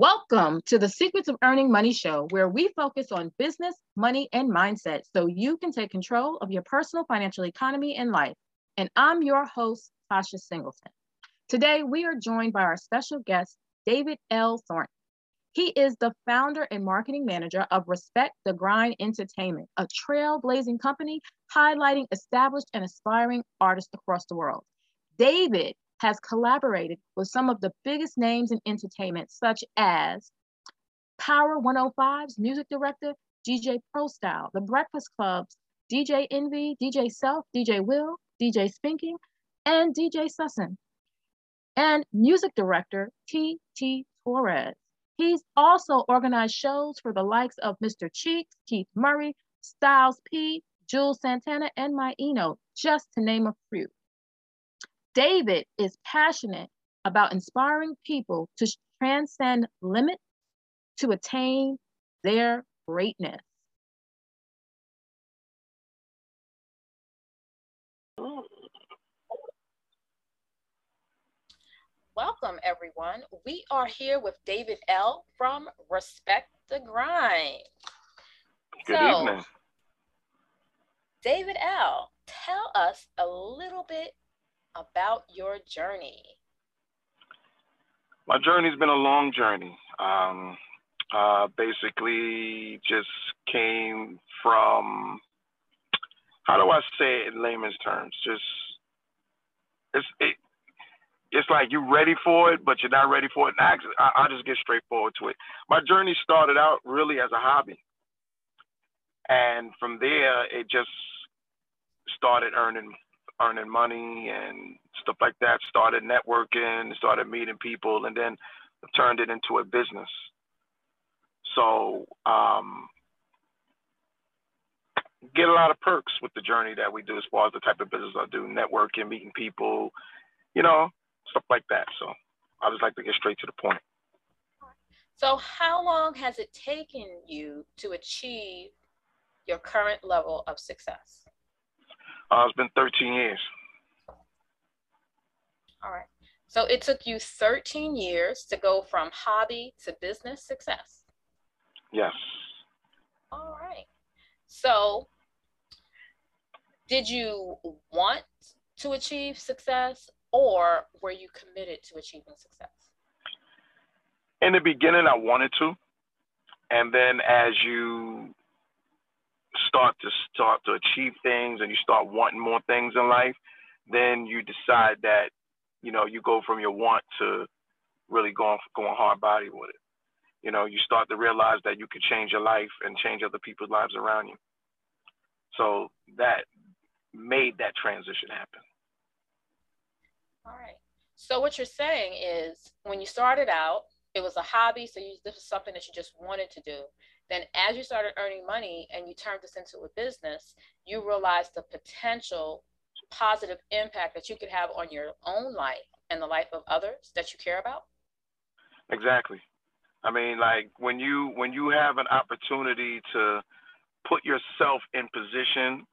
Welcome to the Secrets of Earning Money show, where we focus on business, money, and mindset so you can take control of your personal financial economy and life. And I'm your host, Tashaya Singleton. Today, we are joined by our special guest, David L. Thornton. He is the founder and marketing manager of Respect Da Grind Entertainment, a trailblazing company highlighting established and aspiring artists across the world. David has collaborated with some of the biggest names in entertainment, such as Power 105's music director, DJ Prostyle, The Breakfast Club's DJ Envy, DJ Self, DJ Will, DJ Spinking, and DJ Sussone, and music director T.T. Torres. He's also organized shows for the likes of Mr. Cheeks, Keith Murray, Styles P, Juelz Santana, and Maino, just to name a few. David is passionate about inspiring people to transcend limits to attain their greatness. Welcome, everyone. We are here with David L. from Respect Da Grind. Good so, evening. David L., tell us a little bit about your journey. My journey's been a long journey. Um, uh, basically, just came from, how do I say it in layman's terms? Just, it's, it, it's like you're ready for it, but you're not ready for it. And I, I'll just get straightforward to it. My journey started out really as a hobby. And from there, it just started earning earning money and stuff like that. Started networking, started meeting people, and then turned it into a business. So um, get a lot of perks with the journey that we do as far as the type of business I do, networking, meeting people, you know, stuff like that. So I just like to get straight to the point. So, how long has it taken you to achieve your current level of success? Uh, it's been 13 years. All right. So, it took you 13 years to go from hobby to business success? Yes. All right. So, did you want to achieve success or were you committed to achieving success? In the beginning, I wanted to. And then as you start to start to achieve things and you start wanting more things in life, then you decide that, you know, you go from your want to really going going hard body with it. You know, you start to realize that you can change your life and change other people's lives around you. So that made that transition happen. All right. So what you're saying is when you started out, it was a hobby. So you, this was something that you just wanted to do. Then as you started earning money and you turned this into a business, you realized the potential positive impact that you could have on your own life and the life of others that you care about. Exactly. I mean, like when you when you have an opportunity to put yourself in position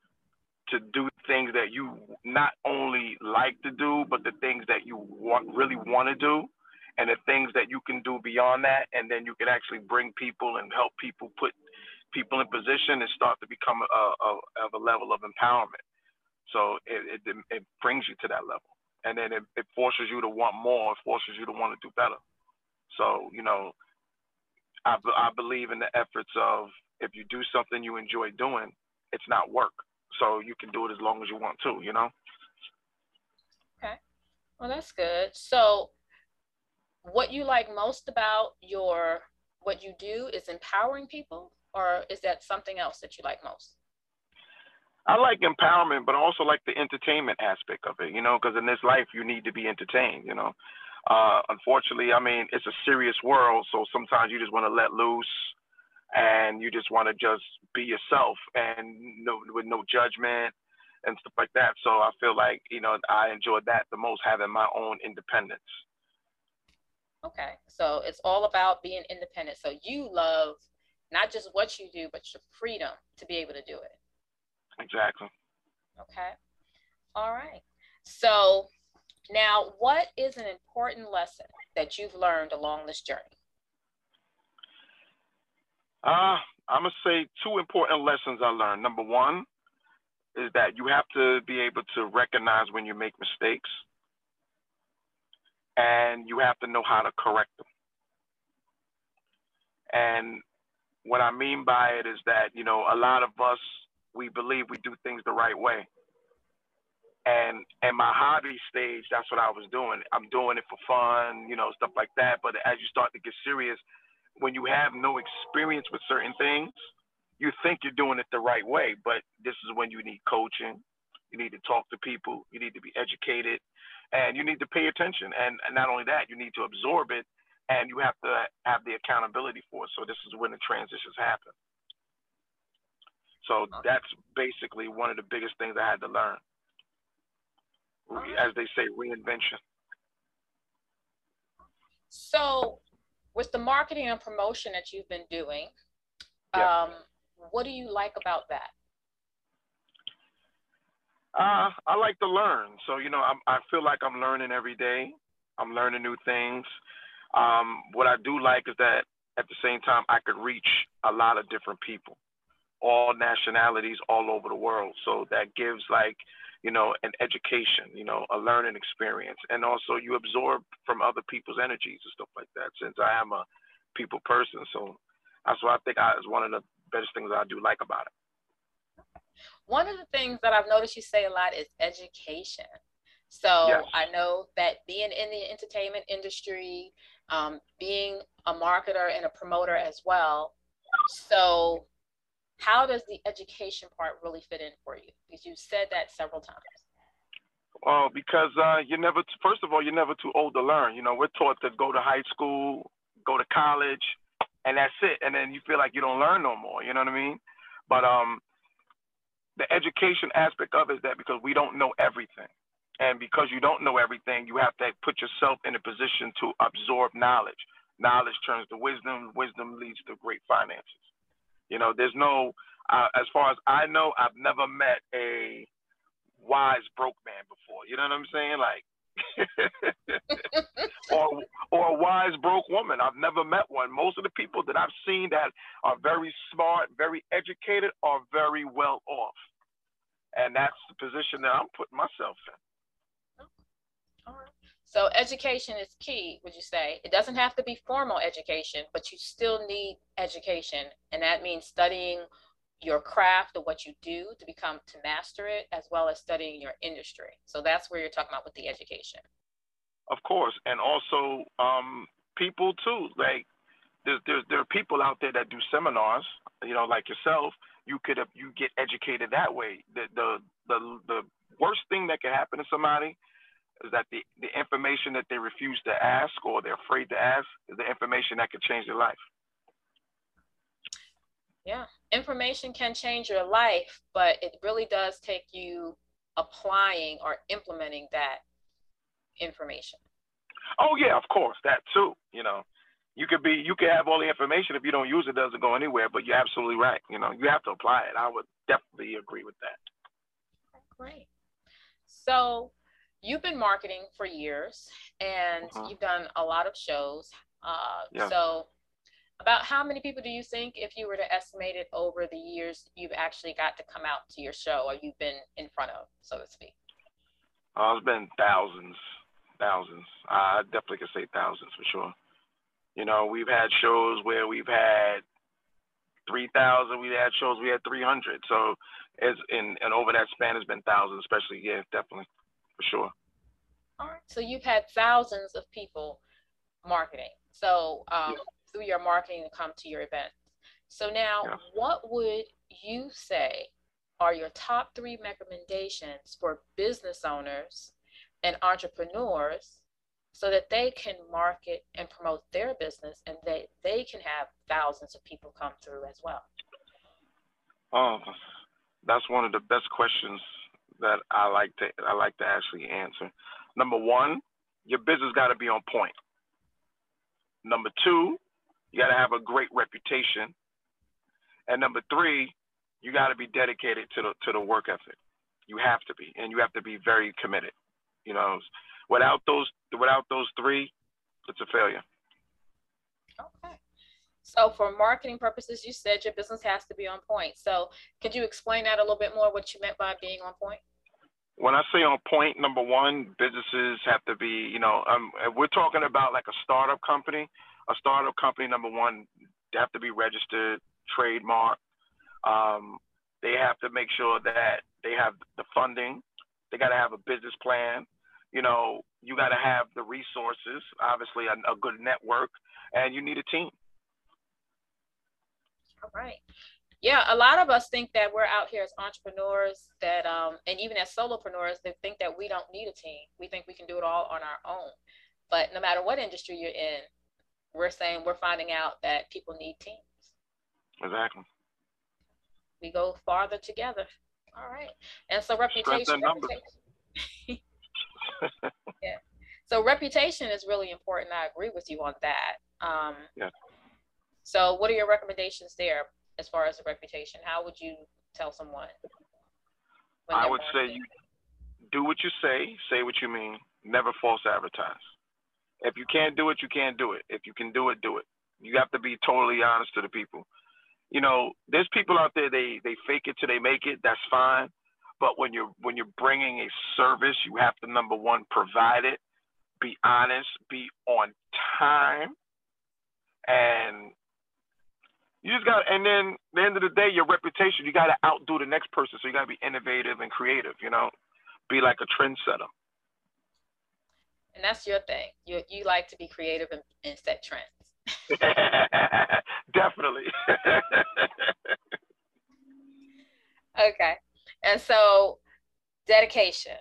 to do things that you not only like to do, but the things that you want really want to do, and the things that you can do beyond that, and then you can actually bring people and help people put people in position and start to become a, a, of a level of empowerment. So it, it, it brings you to that level, and then it, it forces you to want more. It forces you to want to do better. So you know, I, I believe in the efforts of if you do something you enjoy doing, it's not work so you can do it as long as you want to, you know? Okay. Well, that's good. So, what you like most about your what you do is empowering people, or is that something else that you like most? I like empowerment, but I also like the entertainment aspect of it, you know, because in this life you need to be entertained, you know. Uh, unfortunately, I mean, it's a serious world, so sometimes you just want to let loose and you just want to just be yourself and no with no judgment and stuff like that. So I feel like you know I enjoyed that the most, having my own independence. Okay, so it's all about being independent. So you love not just what you do, but your freedom to be able to do it. Exactly. Okay. All right. So now, what is an important lesson that you've learned along this journey? Uh, I'm gonna say two important lessons I learned. Number one is that you have to be able to recognize when you make mistakes, and you have to know how to correct them. And what I mean by it is that you know a lot of us we believe we do things the right way. And in my hobby stage, that's what I was doing. I'm doing it for fun, you know, stuff like that. But as you start to get serious, when you have no experience with certain things, you think you're doing it the right way, but this is when you need coaching. You need to talk to people. You need to be educated, and you need to pay attention. And, and not only that, you need to absorb it, and you have to have the accountability for it. So this is when the transitions happen. So that's basically one of the biggest things I had to learn. As they say, reinvention. So with the marketing and promotion that you've been doing, yeah. um, what do you like about that? Uh, I like to learn. So, you know, I'm, I feel like I'm learning every day. I'm learning new things. Um, what I do like is that at the same time, I could reach a lot of different people, all nationalities all over the world. So that gives like, you know, an education, you know, a learning experience. And also you absorb from other people's energies and stuff like that since I am a people person. So that's what I think I, is one of the best things I do like about it. One of the things that I've noticed you say a lot is education. So yes. I know that being in the entertainment industry, um, being a marketer and a promoter as well. So how does the education part really fit in for you? Because you've said that several times. Well, because uh, you're never, first of all, you're never too old to learn. You know, we're taught to go to high school, go to college, and that's it. And then you feel like you don't learn no more. You know what I mean? But um, the education aspect of it is that because we don't know everything. And because you don't know everything, you have to put yourself in a position to absorb knowledge. Knowledge turns to wisdom. Wisdom leads to great finances. You know, there's no, uh, as far as I know, I've never met a wise broke man before. You know what I'm saying? Like, or or a wise broke woman. I've never met one. Most of the people that I've seen that are very smart, very educated, are very well off, and that's the position that I'm putting myself in. Oh, right. So education is key, would you say? It doesn't have to be formal education, but you still need education, and that means studying your craft or what you do to become to master it as well as studying your industry. So that's where you're talking about with the education. Of course and also um, people too like there's, there's there are people out there that do seminars you know like yourself you could have you get educated that way. The the the, the worst thing that can happen to somebody is that the, the information that they refuse to ask or they're afraid to ask is the information that could change their life yeah, information can change your life, but it really does take you applying or implementing that information. Oh yeah, of course, that too. You know, you could be you could have all the information if you don't use it, it doesn't go anywhere. But you're absolutely right. You know, you have to apply it. I would definitely agree with that. Great. So you've been marketing for years, and uh-huh. you've done a lot of shows. Uh, yeah. So about how many people do you think, if you were to estimate it over the years, you've actually got to come out to your show or you've been in front of, so to speak? Uh, it's been thousands, thousands. I definitely could say thousands for sure. You know, we've had shows where we've had 3,000, we had shows we had 300. So it's in, and over that span it's been thousands, especially, yeah, definitely, for sure. All right. So you've had thousands of people marketing. So um, yeah through your marketing to come to your event. So now, yeah. what would you say are your top three recommendations for business owners and entrepreneurs so that they can market and promote their business and they, they can have thousands of people come through as well? Oh, that's one of the best questions that I like to I like to actually answer. Number one, your business got to be on point. Number two, you got to have a great reputation. And number three, you got to be dedicated to the to the work ethic. You have to be, and you have to be very committed. You know, without those without those three, it's a failure. Okay. So for marketing purposes, you said your business has to be on point. So could you explain that a little bit more, what you meant by being on point? When I say on point, number one, businesses have to be, you know, um, we're talking about like a startup company. A startup company, number one, they have to be registered, trademark. Um, they have to make sure that they have the funding. They got to have a business plan. You know, you got to have the resources, obviously, a, a good network, and you need a team. All right. Yeah, a lot of us think that we're out here as entrepreneurs that um and even as solopreneurs they think that we don't need a team. We think we can do it all on our own. But no matter what industry you're in, we're saying we're finding out that people need teams. Exactly. We go farther together. All right. And so reputation. reputation. yeah. So reputation is really important. I agree with you on that. Um, yeah. So, what are your recommendations there as far as the reputation? How would you tell someone? I would say you do what you say, say what you mean, never false advertise. If you can't do it, you can't do it. If you can do it, do it. You have to be totally honest to the people. You know, there's people out there they they fake it till they make it. That's fine. But when you're when you're bringing a service, you have to number one provide it, be honest, be on time, and you just got, and then the end of the day, your reputation, you got to outdo the next person. So you got to be innovative and creative, you know, be like a trendsetter. And that's your thing. You, you like to be creative and, and set trends. Definitely. okay. And so, dedication.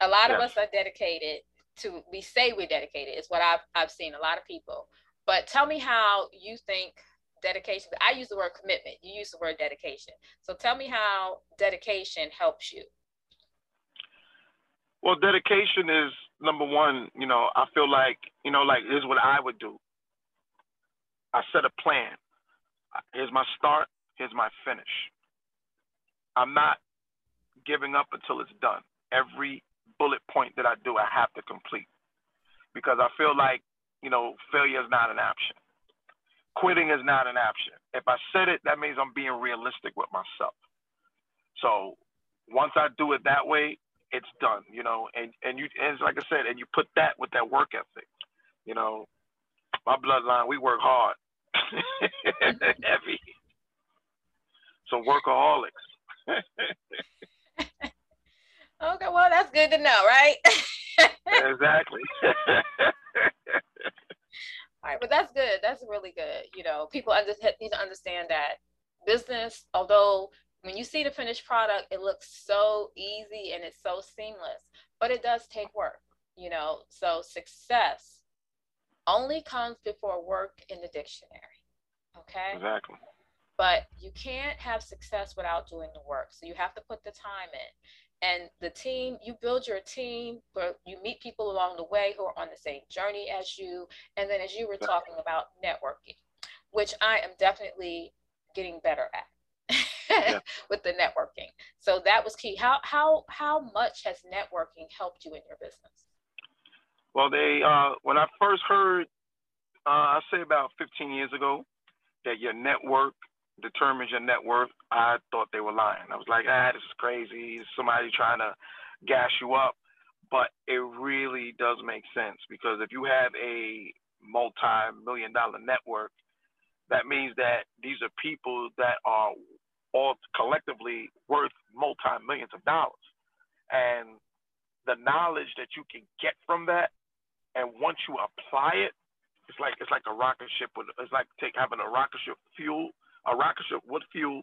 A lot yes. of us are dedicated to, we say we're dedicated, is what I've, I've seen a lot of people. But tell me how you think dedication. I use the word commitment. You use the word dedication. So tell me how dedication helps you. Well, dedication is number one. You know, I feel like you know, like here's what I would do. I set a plan. Here's my start. Here's my finish. I'm not giving up until it's done. Every bullet point that I do, I have to complete because I feel like you know failure is not an option quitting is not an option. If I said it, that means I'm being realistic with myself. So once I do it that way, it's done, you know, and, and you, and like I said, and you put that with that work ethic, you know, my bloodline, we work hard, heavy. So workaholics. okay, well, that's good to know, right? exactly. All right, but that's good. That's really good. You know, people under, need to understand that business, although when you see the finished product, it looks so easy and it's so seamless, but it does take work, you know. So success only comes before work in the dictionary. Okay. Exactly. But you can't have success without doing the work. So you have to put the time in and the team you build your team where you meet people along the way who are on the same journey as you and then as you were talking about networking which i am definitely getting better at yeah. with the networking so that was key how how how much has networking helped you in your business well they uh, when i first heard uh, i say about 15 years ago that your network determines your net worth, I thought they were lying. I was like, ah, this is crazy. Somebody trying to gas you up. But it really does make sense because if you have a multi-million dollar network, that means that these are people that are all collectively worth multi-millions of dollars. And the knowledge that you can get from that, and once you apply it, it's like it's like a rocket ship with it's like take having a rocket ship fuel a rocket ship with fuel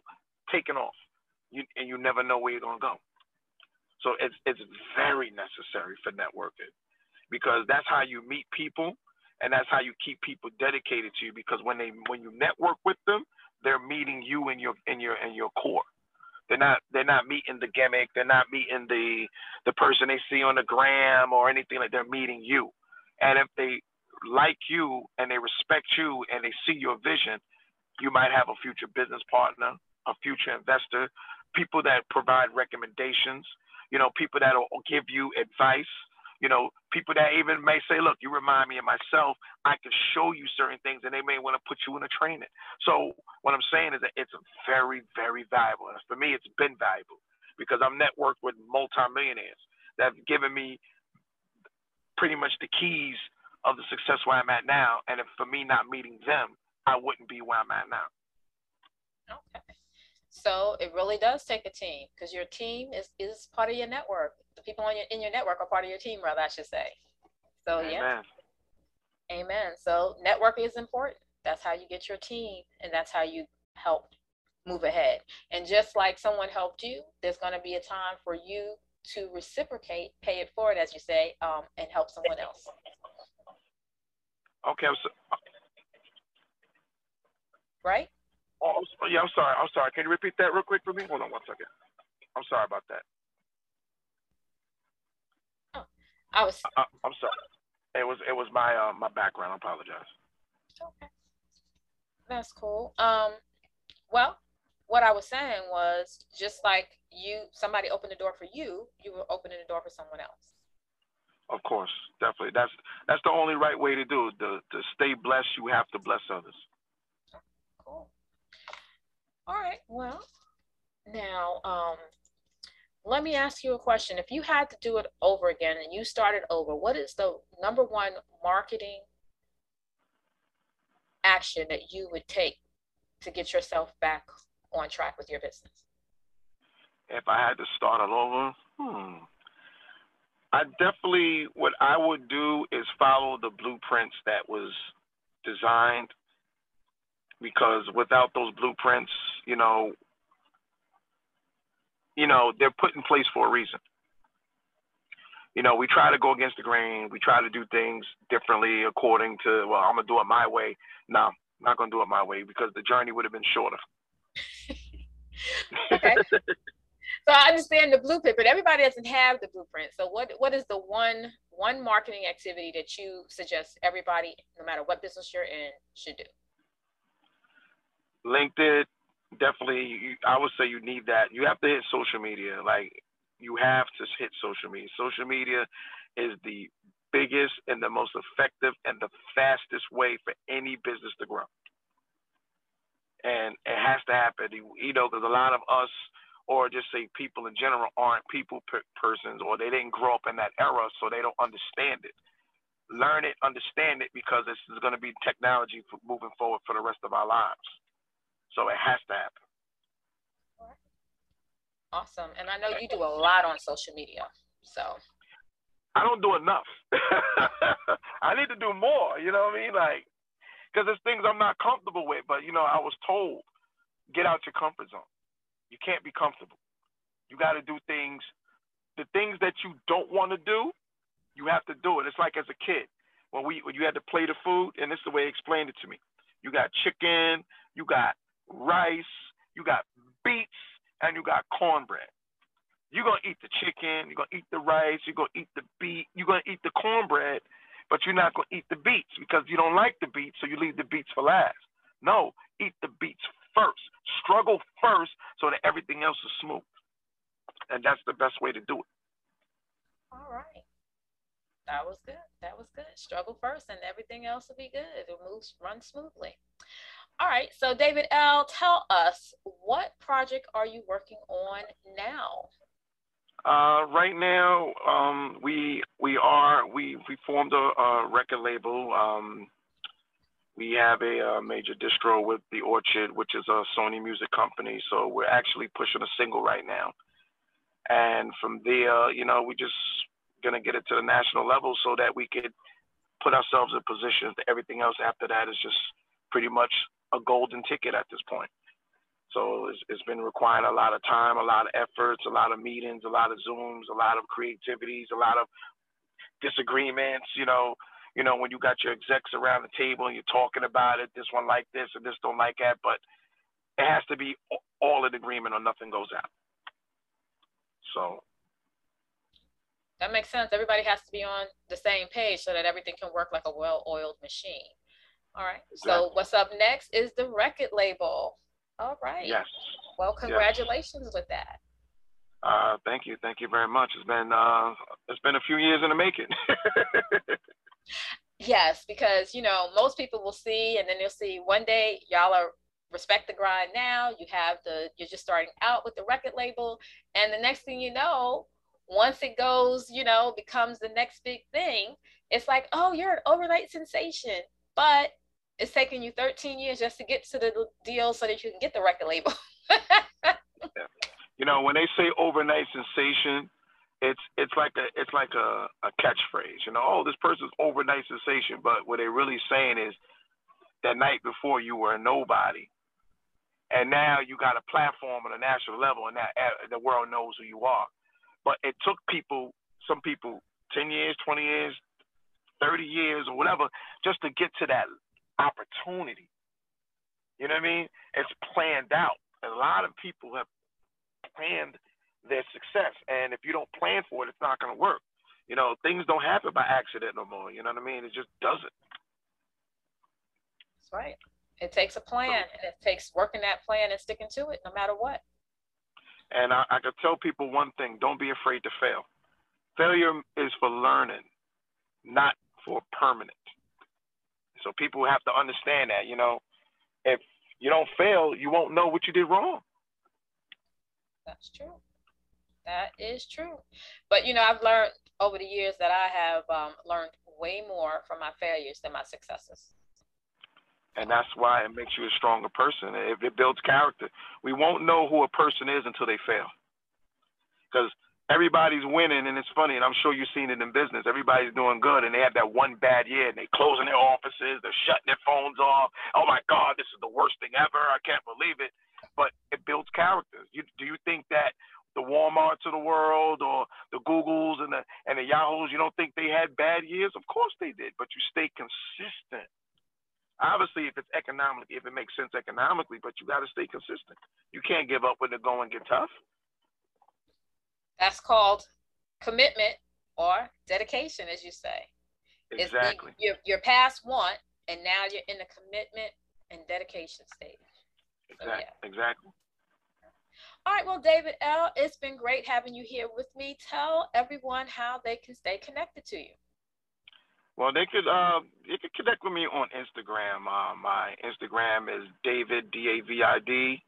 taking off, you, and you never know where you're gonna go. So it's it's very necessary for networking because that's how you meet people and that's how you keep people dedicated to you because when they when you network with them, they're meeting you in your in your in your core. They're not they're not meeting the gimmick, they're not meeting the the person they see on the gram or anything like they're meeting you. And if they like you and they respect you and they see your vision, you might have a future business partner, a future investor, people that provide recommendations, you know, people that will give you advice, you know, people that even may say, look, you remind me of myself. I can show you certain things and they may want to put you in a training. So what I'm saying is that it's very, very valuable. And for me, it's been valuable because I'm networked with multimillionaires that have given me pretty much the keys of the success where I'm at now. And if for me not meeting them, I wouldn't be where I'm at now. Okay. So it really does take a team because your team is, is part of your network. The people on your, in your network are part of your team, rather, I should say. So, Amen. yeah. Amen. So networking is important. That's how you get your team and that's how you help move ahead. And just like someone helped you, there's going to be a time for you to reciprocate, pay it forward, as you say, um, and help someone else. Okay. So, right? Oh, yeah, I'm sorry. I'm sorry. Can you repeat that real quick for me? Hold on one second. I'm sorry about that. Oh, I was. I, am sorry. It was it was my uh, my background. I apologize. Okay. That's cool. Um, well, what I was saying was just like you, somebody opened the door for you, you were opening the door for someone else. Of course, definitely. That's that's the only right way to do it. To, to stay blessed, you have to bless others. Cool. All right. Well, now, um, let me ask you a question. If you had to do it over again and you started over, what is the number one marketing action that you would take to get yourself back on track with your business? If I had to start all over, hmm. I definitely, what I would do is follow the blueprints that was designed because without those blueprints, you know, you know, they're put in place for a reason. You know, we try to go against the grain. We try to do things differently according to, well, I'm gonna do it my way. No, I'm not gonna do it my way because the journey would have been shorter. okay. so I understand the blueprint, but everybody doesn't have the blueprint. So what what is the one one marketing activity that you suggest everybody, no matter what business you're in, should do? LinkedIn, definitely. I would say you need that. You have to hit social media. Like you have to hit social media. Social media is the biggest and the most effective and the fastest way for any business to grow. And it has to happen. You know, there's a lot of us, or just say people in general, aren't people per- persons, or they didn't grow up in that era, so they don't understand it. Learn it, understand it, because this is going to be technology moving forward for the rest of our lives. So it has to happen. Awesome. And I know you do a lot on social media. So I don't do enough. I need to do more, you know what I mean? Like, because there's things I'm not comfortable with, but you know, I was told, get out your comfort zone. You can't be comfortable. You got to do things, the things that you don't want to do, you have to do it. It's like as a kid when we when you had to play the food, and this is the way he explained it to me. You got chicken, you got rice, you got beets, and you got cornbread. You're gonna eat the chicken, you're gonna eat the rice, you're gonna eat the beet, you're gonna eat the cornbread, but you're not gonna eat the beets because you don't like the beets, so you leave the beets for last. No, eat the beets first. Struggle first so that everything else is smooth. And that's the best way to do it. All right. That was good. That was good. Struggle first and everything else will be good. It moves run smoothly. All right, so David L, tell us what project are you working on now? Uh, right now, um, we we are we we formed a, a record label. Um, we have a, a, major distro with the Orchard, which is a Sony music company. So we're actually pushing a single right now, and from there, you know, we're just gonna get it to the national level so that we could put ourselves in position. Everything else after that is just pretty much a golden ticket at this point. So it's, it's been requiring a lot of time, a lot of efforts, a lot of meetings, a lot of Zooms, a lot of creativities, a lot of disagreements. You know, you know when you got your execs around the table and you're talking about it, this one like this and this don't like that, but it has to be all in agreement or nothing goes out. So that makes sense. Everybody has to be on the same page so that everything can work like a well-oiled machine. All right. Exactly. So what's up next is the record label. All right. Yes. Well, congratulations yes. with that. Uh, thank you, thank you very much. It's been uh, it's been a few years in the making. yes, because you know most people will see, and then they'll see one day y'all are Respect Da Grind now. You have the you're just starting out with the record label, and the next thing you know, once it goes, you know, becomes the next big thing, it's like, oh, you're an overnight sensation, but it's taking you 13 years just to get to the deal so that you can get the record label. yeah. You know, when they say overnight sensation, it's it's like a it's like a, a catchphrase. You know, oh, this person's overnight sensation, but what they're really saying is that night before you were a nobody, and now you got a platform on a national level, and now the world knows who you are. But it took people, some people, ten years, twenty years, thirty years, or whatever, just to get to that opportunity. You know what I mean? It's planned out. A lot of people have planned their success, and if you don't plan for it, it's not going to work. You know, things don't happen by accident no more. You know what I mean? It just doesn't. That's right. It takes a plan, and it takes working that plan and sticking to it, no matter what. And I, I could tell people one thing: don't be afraid to fail. Failure is for learning, not for permanent. So people have to understand that, you know, if you don't fail, you won't know what you did wrong. That's true. That is true. But you know, I've learned over the years that I have um, learned way more from my failures than my successes. And that's why it makes you a stronger person. It, it builds character. We won't know who a person is until they fail. Because everybody's winning and it's funny and i'm sure you've seen it in business. Everybody's doing good and they have that one bad year and they're closing their offices they're shutting their phones off. Oh my god this is the worst thing ever. I can't believe it. But it builds characters you, do you think that the walmarts of the world or the googles and the and the yahoos you don't think they had bad years? Of course they did but you stay consistent. Obviously if it's economically if it makes sense economically but you got to stay consistent. You can't give up when the going get tough that's called commitment or dedication, as you say. Exactly. You're past want, and now you're in the commitment and dedication stage. Exactly. So, yeah. Exactly. All right, well, David L., it's been great having you here with me. Tell everyone how they can stay connected to you. Well, they could uh, they could connect with me on Instagram. Uh, my Instagram is David D A V I D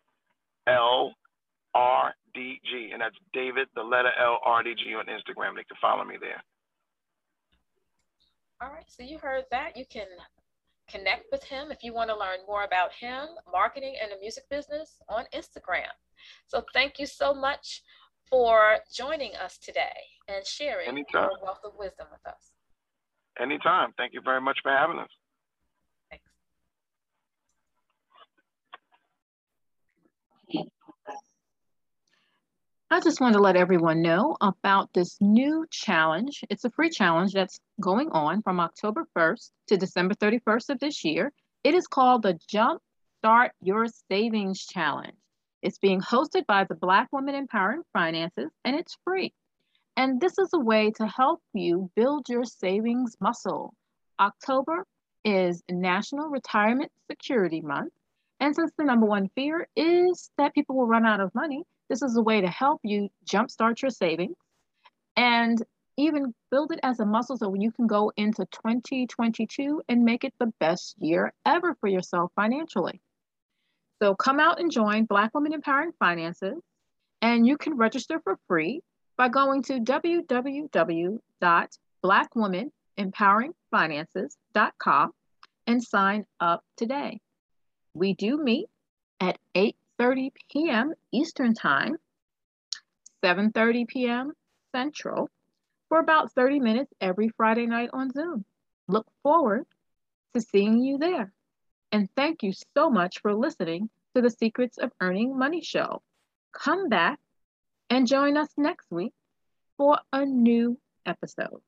L R D G, and that's David, the letter L R D G on Instagram. They can follow me there. All right, so you heard that. You can connect with him if you want to learn more about him, marketing, and the music business on Instagram. So thank you so much for joining us today and sharing Anytime. your wealth of wisdom with us. Anytime. Thank you very much for having us. I just want to let everyone know about this new challenge. It's a free challenge that's going on from October 1st to December 31st of this year. It is called the Jump Start Your Savings Challenge. It's being hosted by the Black Women Empowering Finances and it's free. And this is a way to help you build your savings muscle. October is National Retirement Security Month. And since the number one fear is that people will run out of money, this is a way to help you jumpstart your savings and even build it as a muscle so you can go into 2022 and make it the best year ever for yourself financially. So come out and join Black Women Empowering Finances, and you can register for free by going to www.blackwomanempoweringfinances.com and sign up today. We do meet at 8 30 p.m. Eastern Time, 7:30 p.m. Central, for about 30 minutes every Friday night on Zoom. Look forward to seeing you there. And thank you so much for listening to the Secrets of Earning Money show. Come back and join us next week for a new episode.